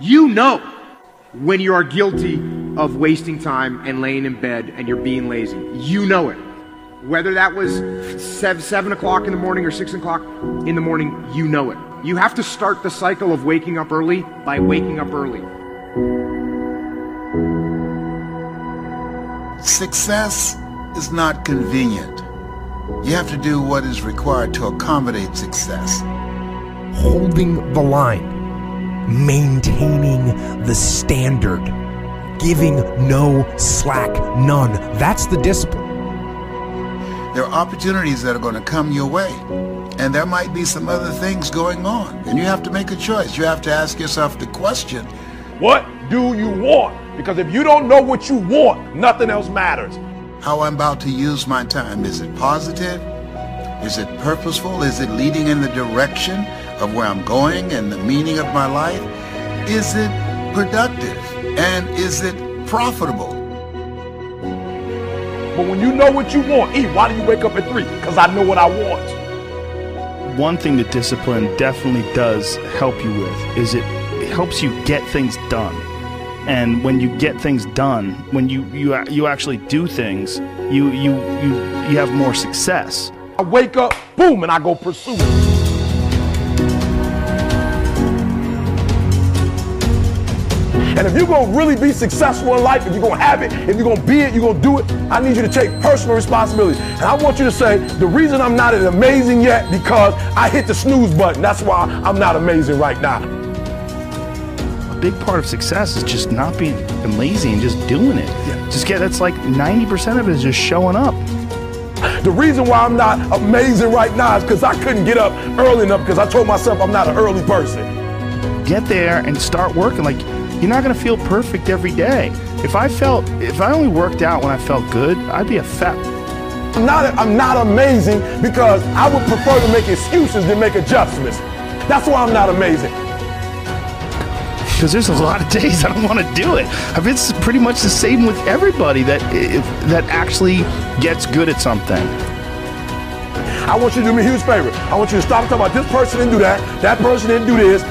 you know when you are guilty of wasting time and laying in bed and you're being lazy. You know it. Whether that was seven, seven o'clock in the morning or six o'clock in the morning, you know it. You have to start the cycle of waking up early by waking up early. Success is not convenient. You have to do what is required to accommodate success. Holding the line, maintaining the standard, giving no slack, none. That's the discipline. There are opportunities that are going to come your way, and there might be some other things going on, and you have to make a choice. You have to ask yourself the question What do you want? Because if you don't know what you want, nothing else matters. how I'm about to use my time. Is it positive? Is it purposeful? Is it leading in the direction of where I'm going and the meaning of my life? Is it productive? And is it profitable? But when you know what you want, E, why do you wake up at 3? Because I know what I want. one thing that discipline definitely does help you with is it, it helps you get things done and when you get things done when you you you actually do things you you you you have more success I wake up, boom, and I go pursue it. And if you're gonna really be successful in life, if you're gonna have it, if you're gonna be it, you're gonna do it, I need you to take personal responsibility. And I want you to say, the reason I'm not as amazing yet because I hit the snooze button. That's why I'm not amazing right now. a big part of success is just not being lazy and just doing it Yeah. just get that's like 90% of it is just showing up The reason why I'm not amazing right now is because I couldn't get up early enough because I told myself I'm not an early person. get there and start working like you're not going to feel perfect every day if i felt if i only worked out when i felt good i'd be a fat I'm not, I'm not amazing because I would prefer to make excuses than make adjustments. That's why I'm not amazing. because there's a lot of days I don't want to do it. I mean, it's pretty much the same with everybody that if, that actually gets good at something. I want you to do me a huge favor. I want you to stop talking about this person didn't do that, that person didn't do this,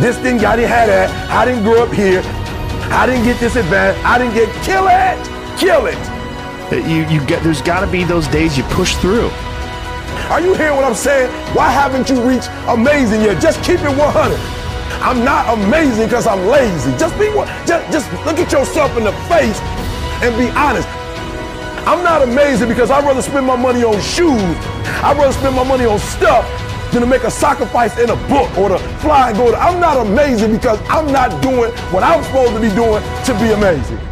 this didn't, I didn't have that, I didn't grow up here, I didn't get this advantage, I didn't get, kill it, kill it. Uh, You you get there's got to be those days you push through. Are you hearing what I'm saying? Why haven't you reached amazing yet? Just keep it 100. I'm not amazing because I'm lazy. Just be one. Just, just look at yourself in the face and be honest. I'm not amazing because I'd rather spend my money on shoes. I'd rather spend my money on stuff to make a sacrifice in a book or to fly and go to. I'm not amazing because I'm not doing what I'm supposed to be doing to be amazing.